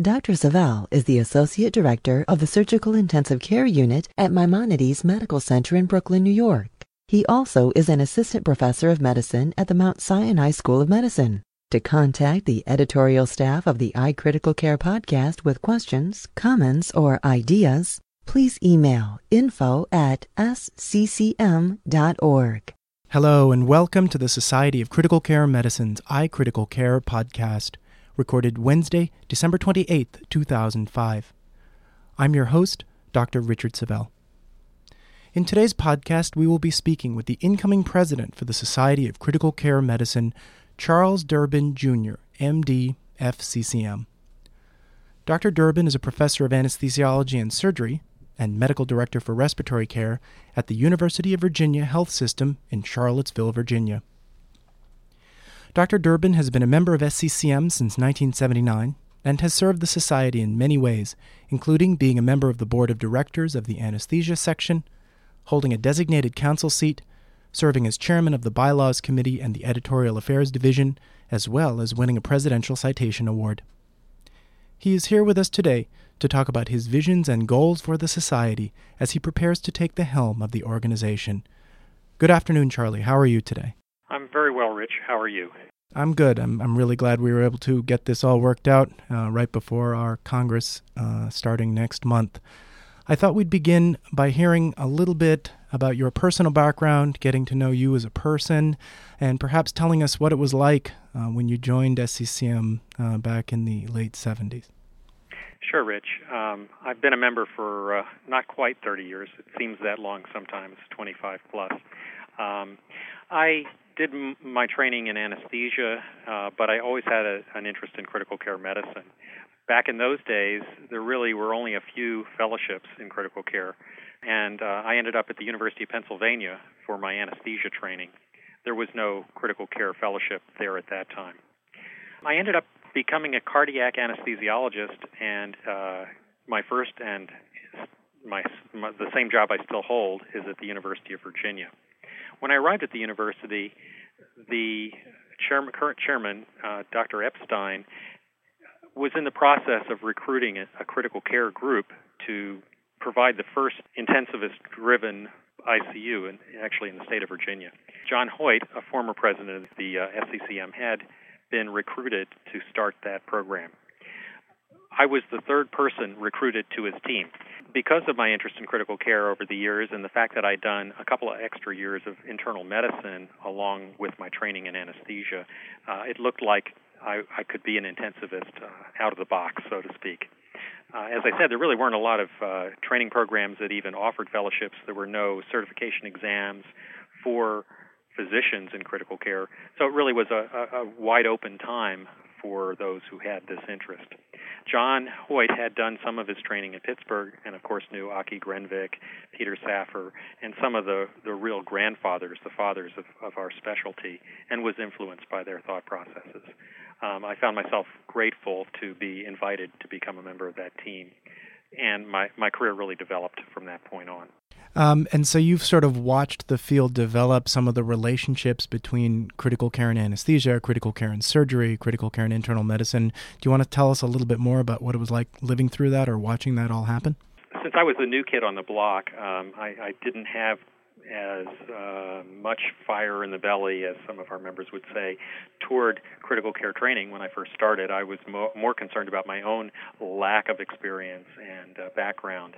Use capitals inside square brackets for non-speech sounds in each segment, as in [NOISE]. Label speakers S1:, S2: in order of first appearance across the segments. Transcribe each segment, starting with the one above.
S1: Dr. Savel is the Associate Director of the Surgical Intensive Care Unit at Maimonides Medical Center in Brooklyn, New York. He also is an Assistant Professor of Medicine at the Mount Sinai School of Medicine. To contact the editorial staff of the iCritical Care podcast with questions, comments, or ideas, please email info at sccm.org.
S2: Hello, and welcome to the Society of Critical Care Medicine's iCritical Care podcast recorded Wednesday, December 28, 2005. I'm your host, Dr. Richard Savel. In today's podcast, we will be speaking with the incoming president for the Society of Critical Care Medicine, Charles Durbin, Jr., MD, FCCM. Dr. Durbin is a professor of anesthesiology and surgery and medical director for respiratory care at the University of Virginia Health System in Charlottesville, Virginia. Dr. Durbin has been a member of SCCM since 1979 and has served the Society in many ways, including being a member of the Board of Directors of the Anesthesia Section, holding a designated council seat, serving as chairman of the Bylaws Committee and the Editorial Affairs Division, as well as winning a Presidential Citation Award. He is here with us today to talk about his visions and goals for the Society as he prepares to take the helm of the organization. Good afternoon, Charlie. How are you today?
S3: I'm very well, Rich. How are you?
S2: I'm good. I'm, I'm really glad we were able to get this all worked out uh, right before our Congress uh, starting next month. I thought we'd begin by hearing a little bit about your personal background, getting to know you as a person, and perhaps telling us what it was like uh, when you joined SCCM uh, back in the late 70s.
S3: Sure, Rich. Um, I've been a member for uh, not quite 30 years. It seems that long sometimes, 25 plus. Um, I did m- my training in anesthesia, uh, but I always had a, an interest in critical care medicine. Back in those days, there really were only a few fellowships in critical care, and uh, I ended up at the University of Pennsylvania for my anesthesia training. There was no critical care fellowship there at that time. I ended up becoming a cardiac anesthesiologist, and uh, my first and my, my the same job I still hold is at the University of Virginia. When I arrived at the university, the chairman, current chairman, uh, Dr. Epstein, was in the process of recruiting a, critical care group to provide the first intensivist-driven ICU, in, actually in the state of Virginia. John Hoyt, a former president of the uh, SCCM, had been recruited to start that program. I was the third person recruited to his team because of my interest in critical care over the years and the fact that I'd done a couple of extra years of internal medicine along with my training in anesthesia, uh, it looked like I, I could be an intensivist uh, out of the box, so to speak. Uh, as I said, there really weren't a lot of uh, training programs that even offered fellowships. There were no certification exams for physicians in critical care, so it really was a, a, a wide open time for those who had this interest. John Hoyt had done some of his training in Pittsburgh and, of course, knew Aki Grenvik, Peter Safar, and some of the, the real grandfathers, the fathers of, of our specialty, and was influenced by their thought processes. Um, I found myself grateful to be invited to become a member of that team, and my, my career really developed from that point on.
S2: Um, and so you've sort of watched the field develop some of the relationships between critical care and anesthesia, critical care and surgery, critical care and internal medicine. Do you want to tell us a little bit more about what it was like living through that or watching that all happen?
S3: Since I was the new kid on the block, um, I, I didn't have as uh, much fire in the belly as some of our members would say toward critical care training when I first started. I was mo- more concerned about my own lack of experience and uh, background.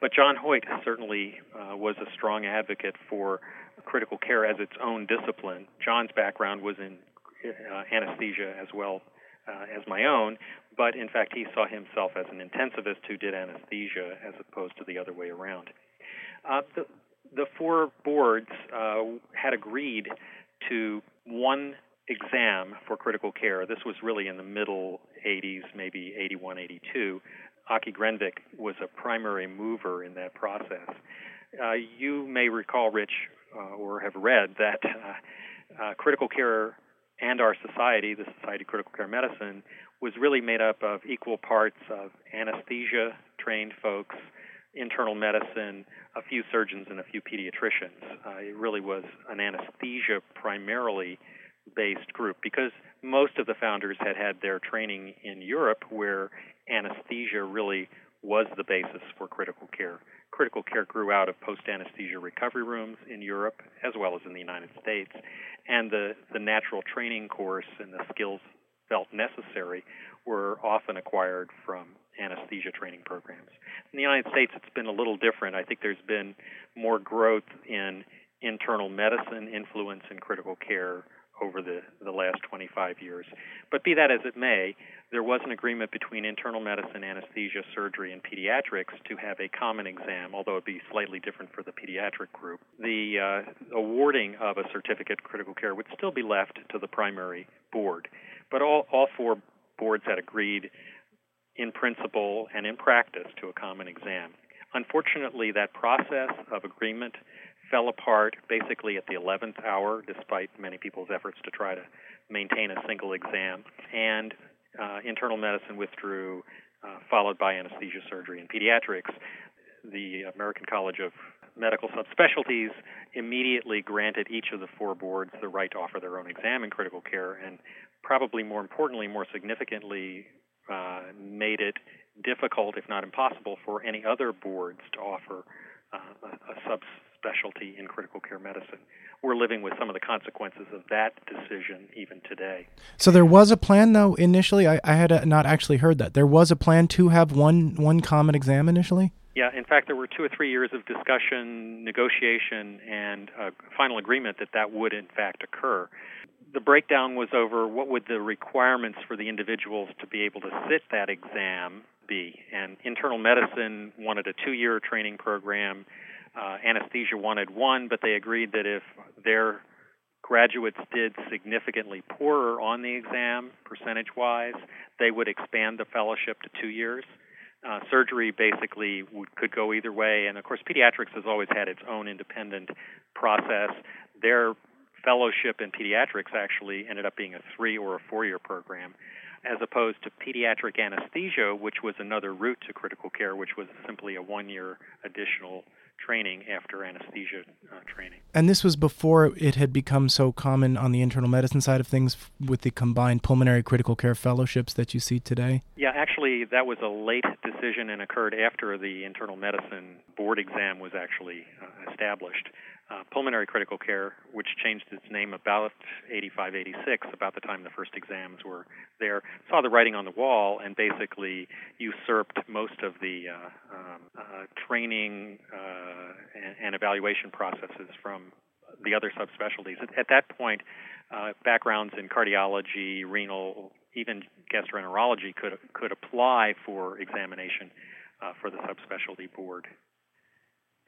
S3: But John Hoyt certainly uh, was a strong advocate for critical care as its own discipline. John's background was in uh, anesthesia as well uh, as my own, but in fact, he saw himself as an intensivist who did anesthesia as opposed to the other way around. Uh, the, the four boards uh, had agreed to one exam for critical care. This was really in the middle 80s, maybe 81, 82, Aki Grenvik was a primary mover in that process. Uh, you may recall, Rich, uh, or have read that uh, uh, critical care and our society, the Society of Critical Care Medicine, was really made up of equal parts of anesthesia trained folks, internal medicine, a few surgeons, and a few pediatricians. Uh, it really was an anesthesia primarily based group because most of the founders had had their training in Europe where anesthesia really was the basis for critical care. Critical care grew out of post anesthesia recovery rooms in Europe as well as in the United States. And the, the natural training course and the skills felt necessary were often acquired from anesthesia training programs. In the United States, it's been a little different. I think there's been more growth in internal medicine influence in critical care over the, the last 25 years. But be that as it may, there was an agreement between internal medicine, anesthesia, surgery, and pediatrics to have a common exam, although it would be slightly different for the pediatric group. The uh, awarding of a certificate of critical care would still be left to the primary board. But all, all four boards had agreed in principle and in practice to a common exam. Unfortunately, that process of agreement fell apart basically at the 11th hour, despite many people's efforts to try to maintain a single exam. And uh, internal medicine withdrew, uh, followed by anesthesia, surgery, and pediatrics. The American College of Medical Subspecialties immediately granted each of the four boards the right to offer their own exam in critical care, and probably more importantly, more significantly, uh, made it difficult, if not impossible, for any other boards to offer uh, a, a specialty in critical care medicine. We're living with some of the consequences of that decision even today.
S2: So there was a plan, though. Initially, I, I had uh, not actually heard that there was a plan to have one one common exam initially.
S3: Yeah, in fact, there were two or three years of discussion, negotiation, and a final agreement that that would in fact occur. The breakdown was over what would the requirements for the individuals to be able to sit that exam be. And internal medicine wanted a two year training program uh, anesthesia wanted one, but they agreed that if their graduates did significantly poorer on the exam, percentage wise, they would expand the fellowship to two years. Uh, surgery basically would, could go either way, and of course, pediatrics has always had its own independent process. Their fellowship in pediatrics actually ended up being a three or a four year program, as opposed to pediatric anesthesia, which was another route to critical care, which was simply a one year additional training after anesthesia uh, training.
S2: And this was before it had become so common on the internal medicine side of things with the combined pulmonary critical care fellowships that you see today?
S3: Yeah, actually, that was a late decision and occurred after the internal medicine board exam was actually uh, established uh, pulmonary critical care, which changed its name about 85, 86, about the time the first exams were there, saw the writing on the wall and basically usurped most of the uh, um, uh, training uh, and, and, evaluation processes from the other subspecialties. At, at that point, uh, backgrounds in cardiology, renal, even gastroenterology could could apply for examination uh, for the subspecialty board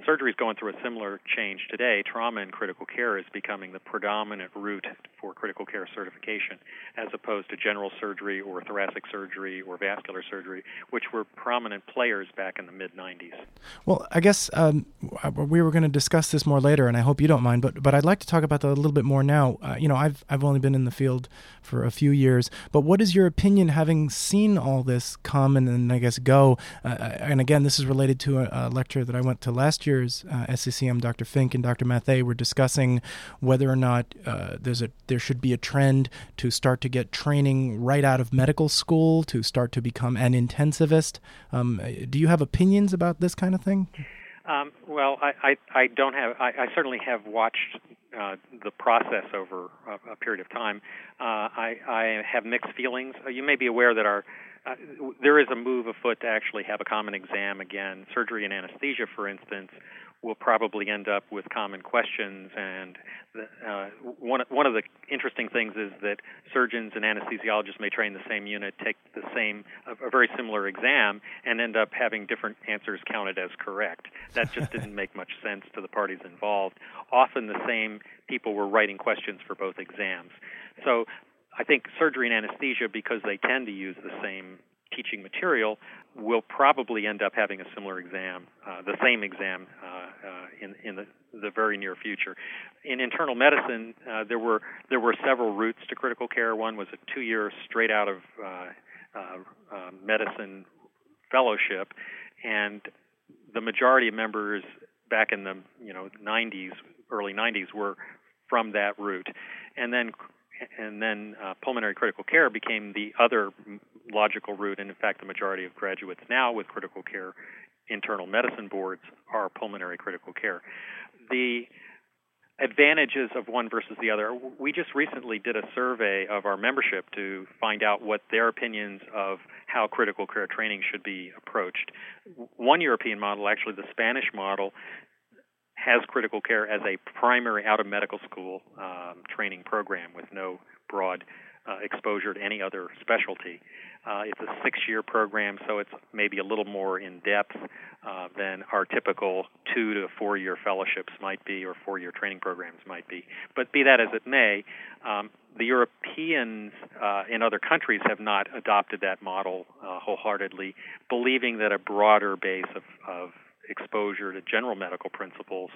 S3: surgery is going through a similar change today. Trauma and critical care is becoming the predominant route for critical care certification, as opposed to general surgery or thoracic surgery or vascular surgery, which were prominent players back in the mid 90s.
S2: Well, I guess um, we were going to discuss this more later, and I hope you don't mind, but but I'd like to talk about that a little bit more now. Uh, you know, I've I've only been in the field for a few years, but what is your opinion, having seen all this come and, and I guess go? Uh, and again, this is related to a, a lecture that I went to last year's uh, SCCM. Dr. Fink and Dr. Mathey were discussing whether or not uh, there's a there should be a trend to start to get training right out of medical school to start to become an intensivist. Um, do you have opinions about this kind of thing?
S3: Um, well, I, I, I don't have. I, I certainly have watched uh, the process over a, a period of time. Uh, I, I have mixed feelings. Uh, you may be aware that our uh, there is a move afoot to actually have a common exam again. Surgery and anesthesia, for instance, will probably end up with common questions. And uh, one one of the interesting things is that surgeons and anesthesiologists may train the same unit, take the same a very similar exam, and end up having different answers counted as correct. That just didn't make much sense to the parties involved. Often the same people were writing questions for both exams. So I think surgery and anesthesia, because they tend to use the same teaching material will probably end up having a similar exam, uh, the same exam uh, uh, in in the, the very near future. In internal medicine, uh, there were there were several routes to critical care. One was a two-year straight out of uh, medicine fellowship, and the majority of members back in the you know 90s, early 90s, were from that route, and then and then uh, pulmonary critical care became the other logical route. And in fact, the majority of graduates now with critical care internal medicine boards are pulmonary critical care. The advantages of one versus the other. We just recently did a survey of our membership to find out what their opinions of how critical care training should be approached. One European model, actually the Spanish model, has critical care as a primary out of medical school um, training program with no broad uh, exposure to any other specialty. Uh, it's a six year program, so it's maybe a little more in depth uh, than our typical two to four year fellowships might be or four year training programs might be. But be that as it may, um, the Europeans uh, in other countries have not adopted that model uh, wholeheartedly, believing that a broader base of, of exposure to general medical principles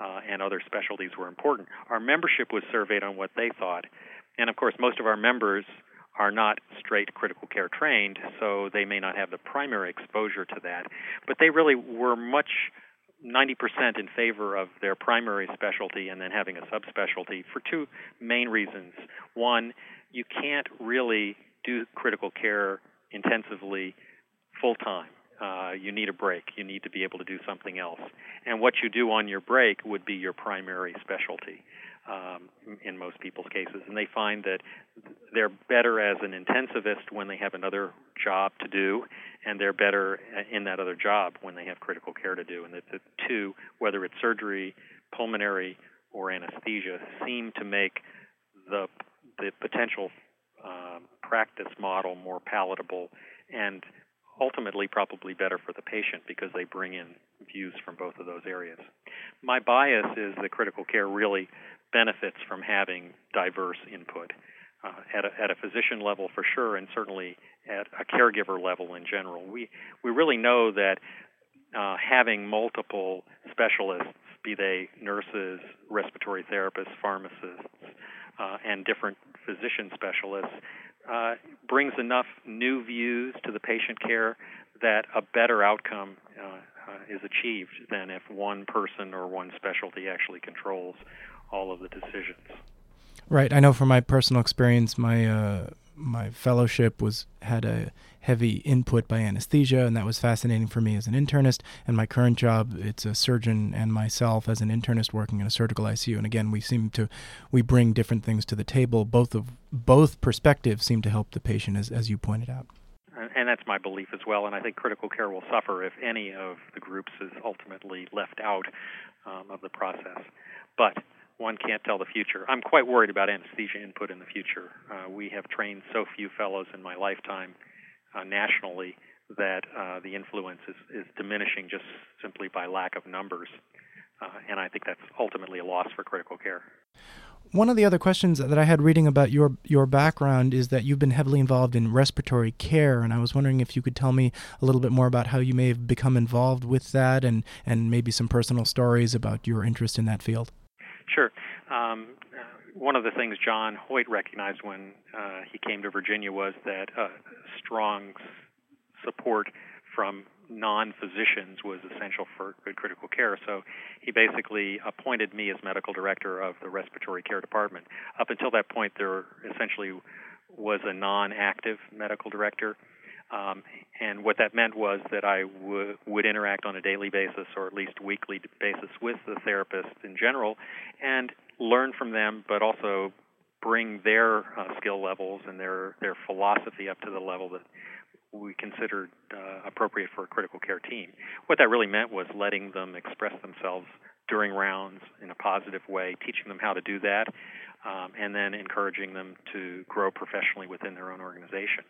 S3: uh, and other specialties were important. Our membership was surveyed on what they thought, and of course, most of our members are not straight critical care trained, so they may not have the primary exposure to that. But they really were much 90% in favor of their primary specialty and then having a subspecialty for two main reasons. One, you can't really do critical care intensively full time uh, you need a break. You need to be able to do something else. And what you do on your break would be your primary specialty um, in most people's cases. And they find that they're better as an intensivist when they have another job to do, and they're better in that other job when they have critical care to do. And that the two, whether it's surgery, pulmonary, or anesthesia, seem to make the the potential um, practice model more palatable and ultimately probably better for the patient because they bring in views from both of those areas. My bias is that critical care really benefits from having diverse input uh, at, a, at a physician level for sure, and certainly at a caregiver level in general. We we really know that uh, having multiple specialists, be they nurses, respiratory therapists, pharmacists, uh, and different physician specialists, uh, brings enough new views to the patient care that a better outcome uh, uh, is achieved than if one person or one specialty actually controls all of the decisions.
S2: Right. I know from my personal experience, my uh, my fellowship was had a heavy input by anesthesia, and that was fascinating for me as an internist. And my current job, it's a surgeon and myself as an internist working in a surgical ICU. And again, we seem to we bring different things to the table. Both of both perspectives seem to help the patient, as as you pointed out.
S3: And that's my belief as well. And I think critical care will suffer if any of the groups is ultimately left out um, of the process. But one can't tell the future. I'm quite worried about anesthesia input in the future. Uh, we have trained so few fellows in my lifetime uh, nationally that uh, the influence is, is diminishing just simply by lack of numbers. Uh, and I think that's ultimately a loss for critical care.
S2: One of the other questions that I had reading about your your background is that you've been heavily involved in respiratory care, and I was wondering if you could tell me a little bit more about how you may have become involved with that, and and maybe some personal stories about your interest in that field.
S3: Sure. Um, one of the things John Hoyt recognized when uh, he came to Virginia was that uh, strong support from non-physicians was essential for good critical care. So he basically appointed me as medical director of the respiratory care department. Up until that point, there essentially was a non-active medical director. Um, and what that meant was that I w- would interact on a daily basis or at least weekly basis with the therapists in general and learn from them, but also bring their uh, skill levels and their, their philosophy up to the level that we considered uh, appropriate for a critical care team. What that really meant was letting them express themselves during rounds in a positive way, teaching them how to do that, um, and then encouraging them to grow professionally within their own organization.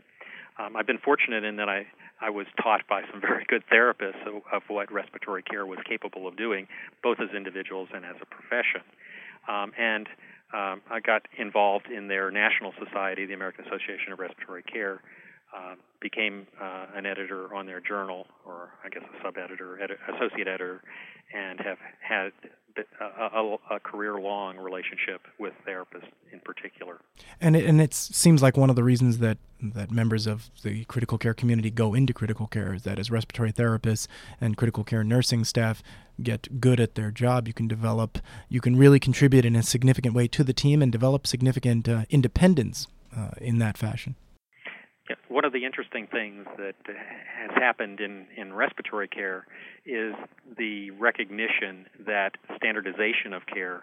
S3: Um, I've been fortunate in that I, I was taught by some very good therapists of, of what respiratory care was capable of doing, both as individuals and as a profession. Um, and um, I got involved in their national society, the American Association of Respiratory Care, uh, became uh, an editor on their journal, or I guess a sub editor, edi- associate editor, and have had a, a, a career-long relationship with therapists in particular.
S2: And it, and it seems like one of the reasons that that members of the critical care community go into critical care is that as respiratory therapists and critical care nursing staff get good at their job, you can develop, you can really contribute in a significant way to the team and develop significant uh, independence uh, in that fashion.
S3: One of the interesting things that has happened in, in respiratory care is the recognition that standardization of care,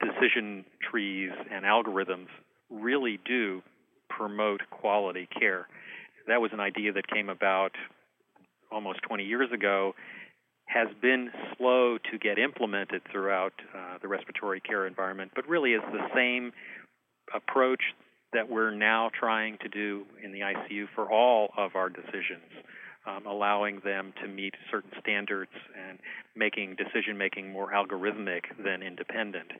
S3: decision trees, and algorithms really do promote quality care. That was an idea that came about almost 20 years ago, has been slow to get implemented throughout uh, the respiratory care environment, but really is the same approach that we're now trying to do in the ICU for all of our decisions, um, allowing them to meet certain standards and making decision making more algorithmic than independent.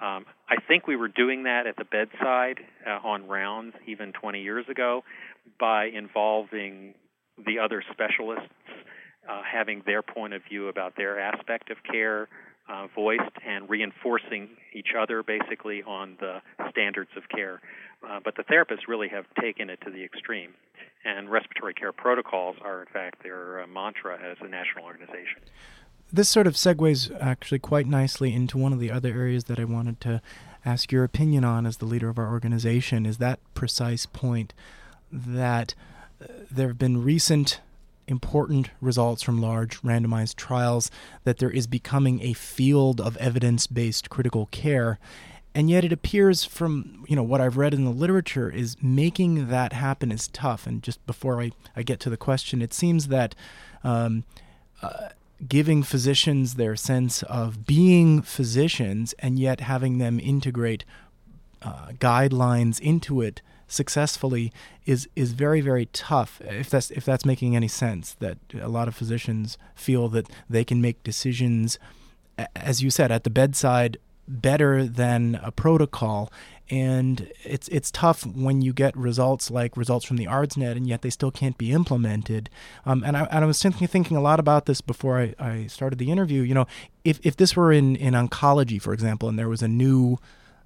S3: Um, I think we were doing that at the bedside uh, on rounds even 20 years ago by involving the other specialists, uh, having their point of view about their aspect of care uh, voiced and reinforcing each other basically on the standards of care. Uh, but the therapists really have taken it to the extreme. And respiratory care protocols are, in fact, their uh, mantra as a national organization
S2: this sort of segues actually quite nicely into one of the other areas that I wanted to ask your opinion on as the leader of our organization is that precise point that uh, there have been recent important results from large randomized trials that there is becoming a field of evidence-based critical care and yet it appears from you know what I've read in the literature is making that happen is tough. And just before I, I get to the question it seems that um, uh, giving physicians their sense of being physicians and yet having them integrate uh, guidelines into it successfully is is very very tough if that's if that's making any sense that a lot of physicians feel that they can make decisions as you said at the bedside better than a protocol and it's it's tough when you get results like results from the ARDSNet and yet they still can't be implemented. Um, and I and I was thinking thinking a lot about this before I, I started the interview. You know, if if this were in in oncology, for example, and there was a new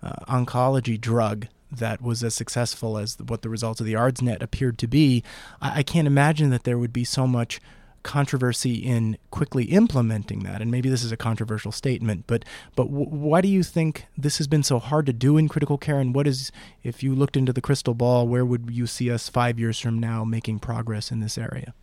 S2: uh, oncology drug that was as successful as what the results of the ARDSNet appeared to be, I, I can't imagine that there would be so much controversy in quickly implementing that and maybe this is a controversial statement but but w- why do you think this has been so hard to do in critical care and what is if you looked into the crystal ball where would you see us 5 years from now making progress in this area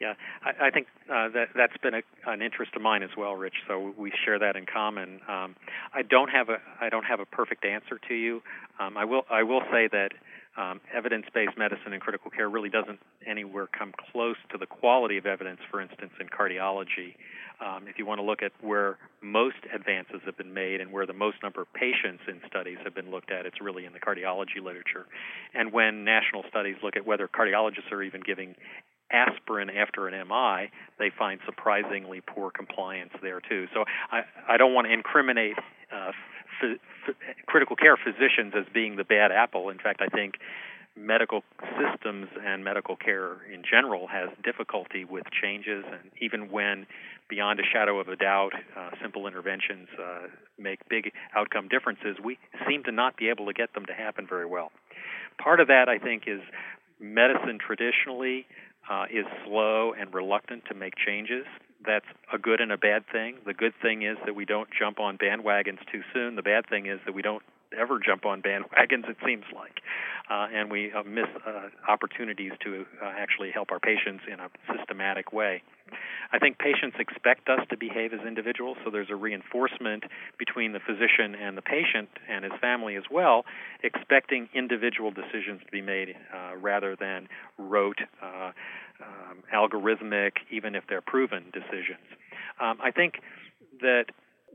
S3: yeah, I, I think uh, that that's been a, an interest of mine as well, Rich. So we share that in common. Um, I don't have a I don't have a perfect answer to you. Um, I will I will say that um, evidence-based medicine in critical care really doesn't anywhere come close to the quality of evidence, for instance, in cardiology. Um, if you want to look at where most advances have been made and where the most number of patients in studies have been looked at, it's really in the cardiology literature. And when national studies look at whether cardiologists are even giving aspirin after an MI, they find surprisingly poor compliance there too. So I, I don't want to incriminate uh, critical care physicians as being the bad apple. In fact, I think medical systems and medical care in general has difficulty with changes, and even when, beyond a shadow of a doubt, uh, simple interventions uh, make big outcome differences, we seem to not be able to get them to happen very well. Part of that, I think, is medicine traditionally uh, is slow and reluctant to make changes that's a good and a bad thing. The good thing is that we don't jump on bandwagons too soon. The bad thing is that we don't ever jump on bandwagons, it seems like. Uh, and we uh, miss uh, opportunities to uh, actually help our patients in a systematic way. I think patients expect us to behave as individuals, so there's a reinforcement between the physician and the patient and his family as well, expecting individual decisions to be made uh, rather than rote, uh, um, algorithmic, even if they're proven decisions. Um, I think that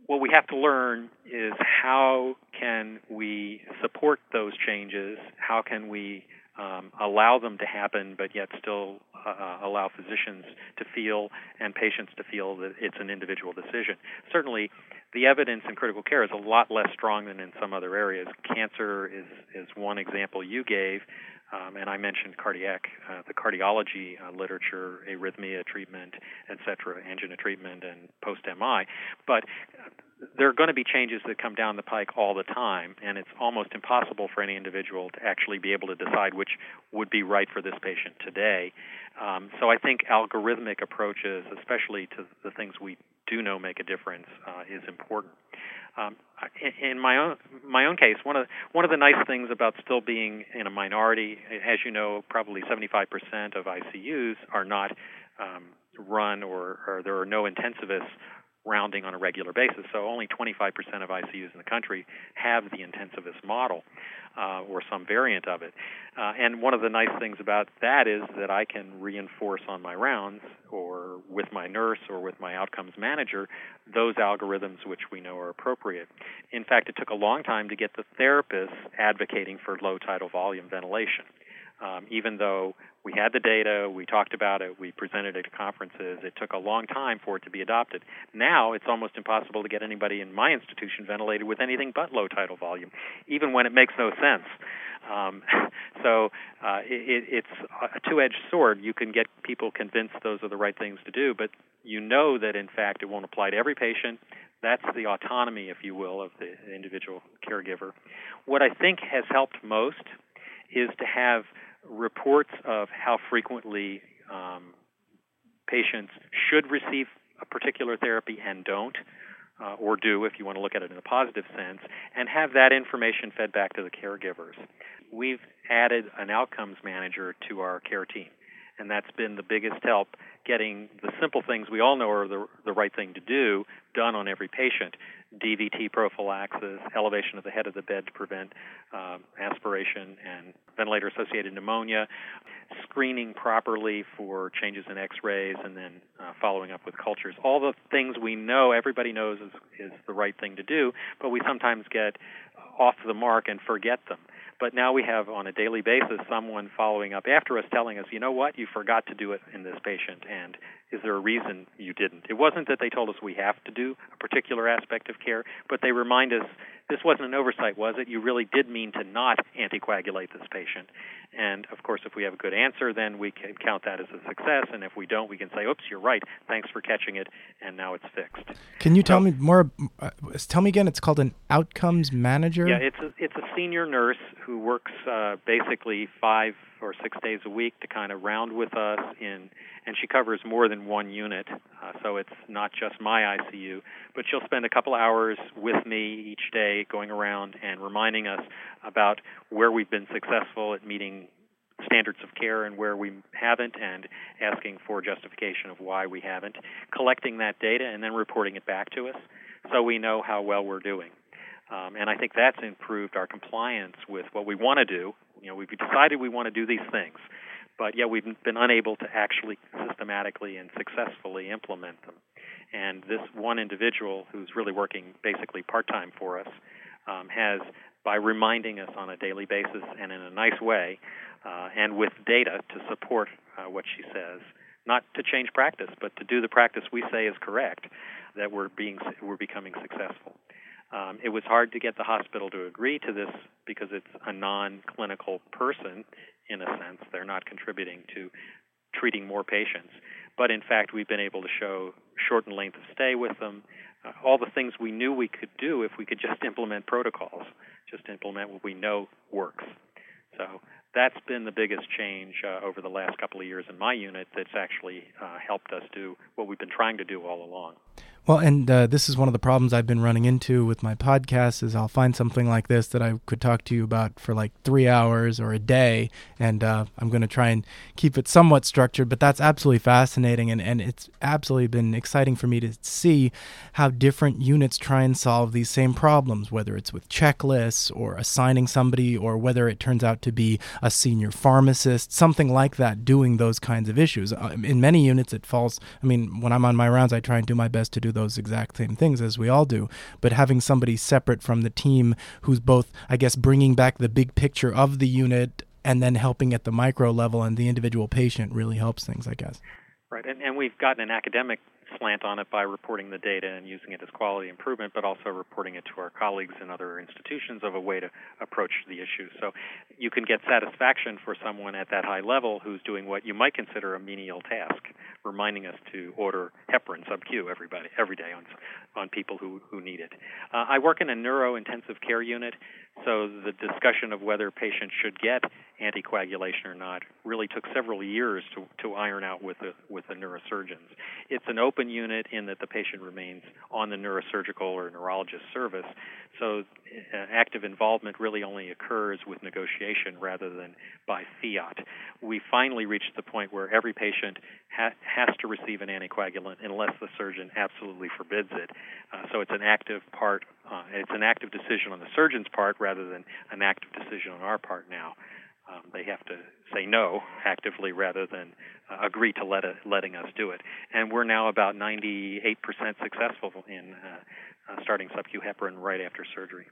S3: what we have to learn is how can we support those changes? How can we um, allow them to happen, but yet still uh, allow physicians to feel and patients to feel that it's an individual decision. Certainly, the evidence in critical care is a lot less strong than in some other areas. Cancer is is one example you gave. Um, and I mentioned cardiac, uh, the cardiology uh, literature, arrhythmia treatment, et cetera, angina treatment, and post MI. But there are going to be changes that come down the pike all the time, and it's almost impossible for any individual to actually be able to decide which would be right for this patient today. Um, so I think algorithmic approaches, especially to the things we do know make a difference, uh, is important. Um, in my own my own case, one of one of the nice things about still being in a minority, as you know, probably 75% of ICUs are not um, run or, or there are no intensivists rounding on a regular basis. So only 25% of ICUs in the country have the intensivist model uh, or some variant of it. Uh, and one of the nice things about that is that I can reinforce on my rounds or with my nurse or with my outcomes manager those algorithms which we know are appropriate. In fact, it took a long time to get the therapists advocating for low tidal volume ventilation. Um, even though we had the data, we talked about it, we presented it at conferences. It took a long time for it to be adopted. Now it's almost impossible to get anybody in my institution ventilated with anything but low tidal volume, even when it makes no sense. Um, [LAUGHS] so uh, it, it's a two-edged sword. You can get people convinced those are the right things to do, but you know that in fact it won't apply to every patient. That's the autonomy, if you will, of the individual caregiver. What I think has helped most is to have reports of how frequently um, patients should receive a particular therapy and don't, uh, or do if you want to look at it in a positive sense, and have that information fed back to the caregivers. We've added an outcomes manager to our care team and that's been the biggest help getting the simple things we all know are the, the right thing to do done on every patient DVT prophylaxis, elevation of the head of the bed to prevent uh, aspiration and ventilator associated pneumonia, screening properly for changes in x rays, and then uh, following up with cultures. All the things we know, everybody knows is, is the right thing to do, but we sometimes get off the mark and forget them. But now we have on a daily basis someone following up after us telling us, you know what, you forgot to do it in this patient, and is there a reason you didn't? It wasn't that they told us we have to do a particular aspect of care, but they remind us this wasn't an oversight, was it? You really did mean to not anticoagulate this patient. And of course, if we have a good answer, then we can count that as a success. And if we don't, we can say, "Oops, you're right. Thanks for catching it, and now it's fixed."
S2: Can you tell so, me more? Uh, tell me again. It's called an outcomes manager.
S3: Yeah, it's a, it's a senior nurse who works uh, basically five or six days a week to kind of round with us in and she covers more than one unit uh, so it's not just my ICU but she'll spend a couple hours with me each day going around and reminding us about where we've been successful at meeting standards of care and where we haven't and asking for justification of why we haven't collecting that data and then reporting it back to us so we know how well we're doing um, and I think that's improved our compliance with what we want to do. You know, we've decided we want to do these things, but yet we've been unable to actually systematically and successfully implement them. And this one individual who's really working basically part time for us um, has, by reminding us on a daily basis and in a nice way, uh, and with data to support uh, what she says, not to change practice, but to do the practice we say is correct, that we're being we're becoming successful. Um, it was hard to get the hospital to agree to this because it's a non clinical person, in a sense. They're not contributing to treating more patients. But in fact, we've been able to show shortened length of stay with them, uh, all the things we knew we could do if we could just [LAUGHS] implement protocols, just implement what we know works. So that's been the biggest change uh, over the last couple of years in my unit that's actually uh, helped us do what we've been trying to do all along.
S2: Well, and uh, this is one of the problems I've been running into with my podcast is I'll find something like this that I could talk to you about for like three hours or a day, and uh, I'm going to try and keep it somewhat structured. But that's absolutely fascinating, and, and it's absolutely been exciting for me to see how different units try and solve these same problems, whether it's with checklists or assigning somebody, or whether it turns out to be a senior pharmacist, something like that, doing those kinds of issues. Uh, in many units, it falls. I mean, when I'm on my rounds, I try and do my best to do those exact same things as we all do, but having somebody separate from the team who's both, I guess, bringing back the big picture of the unit and then helping at the micro level and the individual patient really helps things, I guess.
S3: Right, and, and we've gotten an academic slant on it by reporting the data and using it as quality improvement, but also reporting it to our colleagues in other institutions of a way to approach the issue. So you can get satisfaction for someone at that high level who's doing what you might consider a menial task, reminding us to order heparin sub-Q everybody every day on on people who who need it. Uh, I work in a neuro-intensive care unit, so the discussion of whether patients should get anticoagulation or not really took several years to, to iron out with the with the neurosurgeons. It's an open unit in that the patient remains on the neurosurgical or neurologist service, so uh, active involvement really only occurs with negotiation rather than by fiat. We finally reached the point where every patient ha- has to receive an anticoagulant unless the surgeon absolutely forbids it. Uh, so it's an active part. Uh, it's an active decision on the surgeon's part rather than an active decision on our part now um, they have to say no actively rather than uh, agree to let it, letting us do it. And we're now about 98% successful in uh, uh, starting sub-Q heparin right after surgery.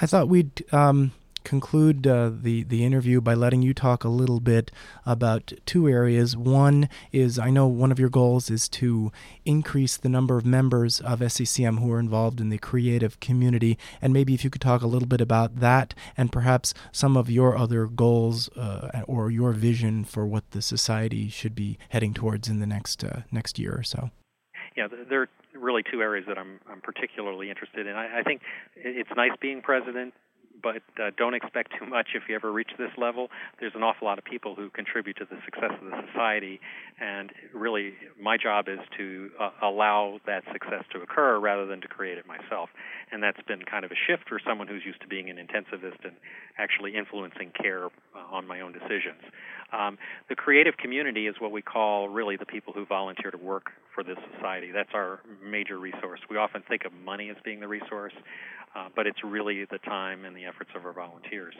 S2: I thought we'd um, conclude uh, the the interview by letting you talk a little bit about two areas. One is I know one of your goals is to increase the number of members of SCCM who are involved in the creative community, and maybe if you could talk a little bit about that and perhaps some of your other goals uh, or your vision for what the society should be heading towards in the next uh, next year or so.
S3: Yeah, there are really two areas that I'm, I'm particularly interested in. I, I think it's nice being president but uh, don't expect too much if you ever reach this level. There's an awful lot of people who contribute to the success of the society, and really, my job is to uh, allow that success to occur rather than to create it myself. And that's been kind of a shift for someone who's used to being an intensivist and actually influencing care uh, on my own decisions. Um, the creative community is what we call really the people who volunteer to work for this society. That's our major resource. We often think of money as being the resource, uh, but it's really the time and the efforts of our volunteers.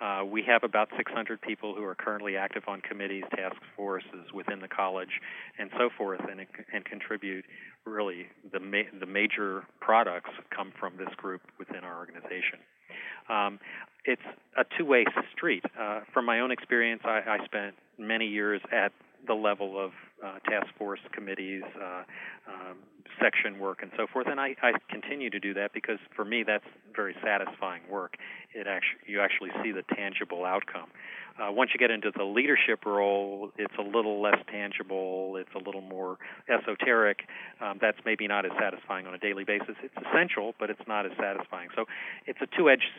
S3: Uh, we have about 600 people who are currently active on committees, task forces within the college, and so forth, and, and contribute. Really, the ma- the major products come from this group within our organization. Um, it's a two-way street. Uh, from my own experience, I, I spent many years at the level of uh, task force committees, uh, um, section work, and so forth. And I, I continue to do that because for me that's very satisfying work. It actually you actually see the tangible outcome. Uh, once you get into the leadership role, it's a little less tangible. It's a little more esoteric. Um, that's maybe not as satisfying on a daily basis. It's essential, but it's not as satisfying. So it's a two-edged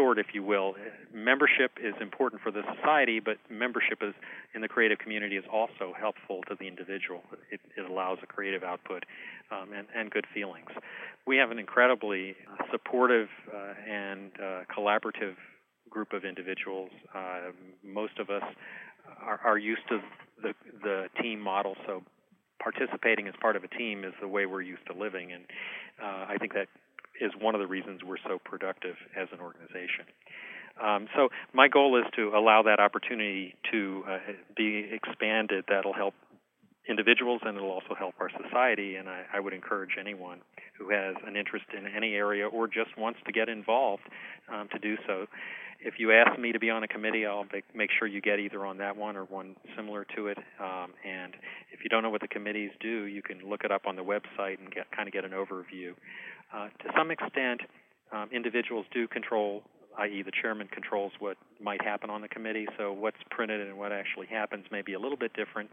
S3: sword, if you will. Membership is important for the society, but membership is in the creative community is also helpful to the individual. It, it allows a creative output um, and, and, good feelings. We have an incredibly supportive uh, and uh, collaborative group of individuals. Uh, most of us are, are used to the, the team model, so participating as part of a team is the way we're used to living, and uh, I think that is one of the reasons we're so productive as an organization. Um, so my goal is to allow that opportunity to uh, be expanded. That'll help individuals and it'll also help our society. And I, I, would encourage anyone who has an interest in any area or just wants to get involved um, to do so. If you ask me to be on a committee, I'll make, sure you get either on that one or one similar to it. Um, and if you don't know what the committees do, you can look it up on the website and get, kind of get an overview. Uh, to some extent, um, individuals do control i.e., the chairman controls what might happen on the committee. So what's printed and what actually happens may be a little bit different.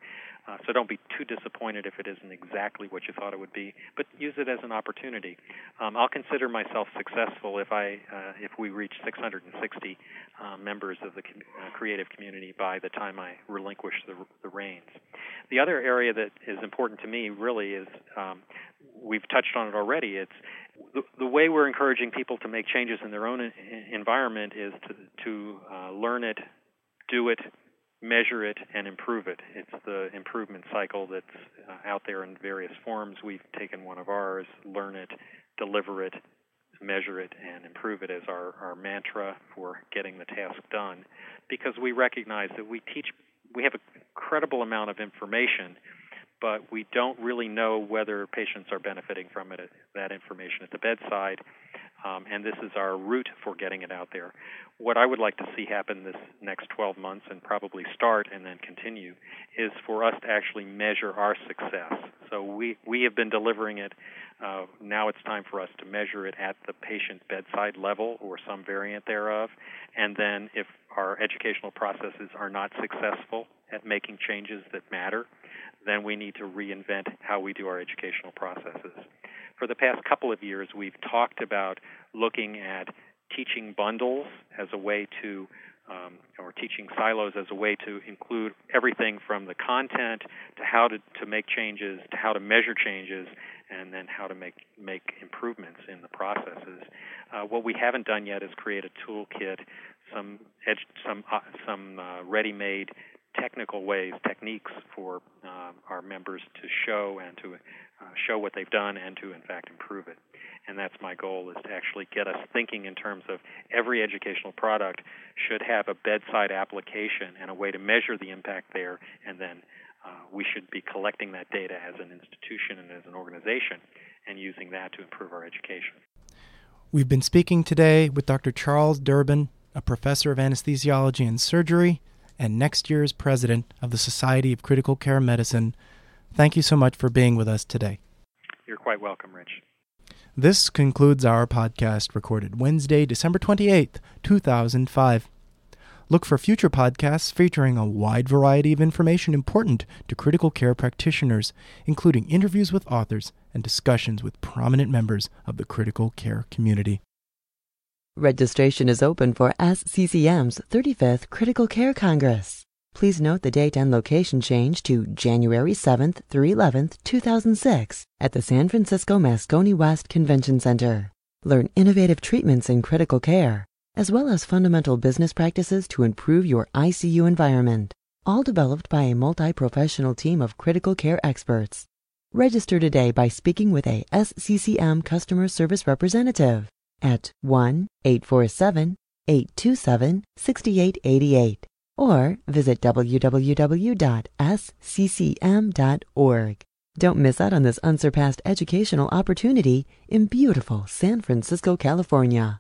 S3: Uh, so don't be too disappointed if it isn't exactly what you thought it would be, but use it as an opportunity. Um, I'll consider myself successful if I uh, if we reach 660 uh, members of the com- uh, creative community by the time I relinquish the, the reins. The other area that is important to me really is um, we've touched on it already. It's the, the way we're encouraging people to make changes in their own in, environment is to, to uh, learn it, do it, measure it, and improve it. It's the improvement cycle that's uh, out there in various forms. We've taken one of ours, learn it, deliver it, measure it, and improve it as our, our mantra for getting the task done because we recognize that we teach, we have a credible amount of information but we don't really know whether patients are benefiting from it, that information at the bedside. Um, and this is our route for getting it out there. What I would like to see happen this next 12 months and probably start and then continue is for us to actually measure our success. So we, we have been delivering it. Uh, now it's time for us to measure it at the patient bedside level or some variant thereof. And then if our educational processes are not successful at making changes that matter, then we need to reinvent how we do our educational processes for the past couple of years, we've talked about looking at teaching bundles as a way to, um, or teaching silos as a way to include everything from the content to how to, to make changes, to how to measure changes, and then how to make make improvements in the processes. Uh, what we haven't done yet is create a toolkit, some some uh, some uh, ready-made technical ways, techniques for uh, our members to show and to uh, show what they've done and to, in fact, improve it. And that's my goal is to actually get us thinking in terms of every educational product should have a bedside application and a way to measure the impact there, and then uh, we should be collecting that data as an institution and as an organization and using that to improve our education.
S2: We've been speaking today with Dr. Charles Durbin, a professor of anesthesiology and surgery and next year's president of the Society of Critical Care Medicine. Thank you so much for being with us today.
S3: You're quite welcome, Rich.
S2: This concludes our podcast recorded Wednesday, December 28th, 2005. Look for future podcasts featuring a wide variety of information important to critical care practitioners, including interviews with authors and discussions with prominent members of the critical care community.
S1: Registration is open for SCCM's 35th Critical Care Congress. Please note the date and location change to January 7th through 11th, 2006 at the San Francisco Moscone West Convention Center. Learn innovative treatments in critical care, as well as fundamental business practices to improve your ICU environment, all developed by a multi-professional team of critical care experts. Register today by speaking with a SCCM customer service representative at 1 847 827 6888 or visit www.sccm.org. Don't miss out on this unsurpassed educational opportunity in beautiful San Francisco, California.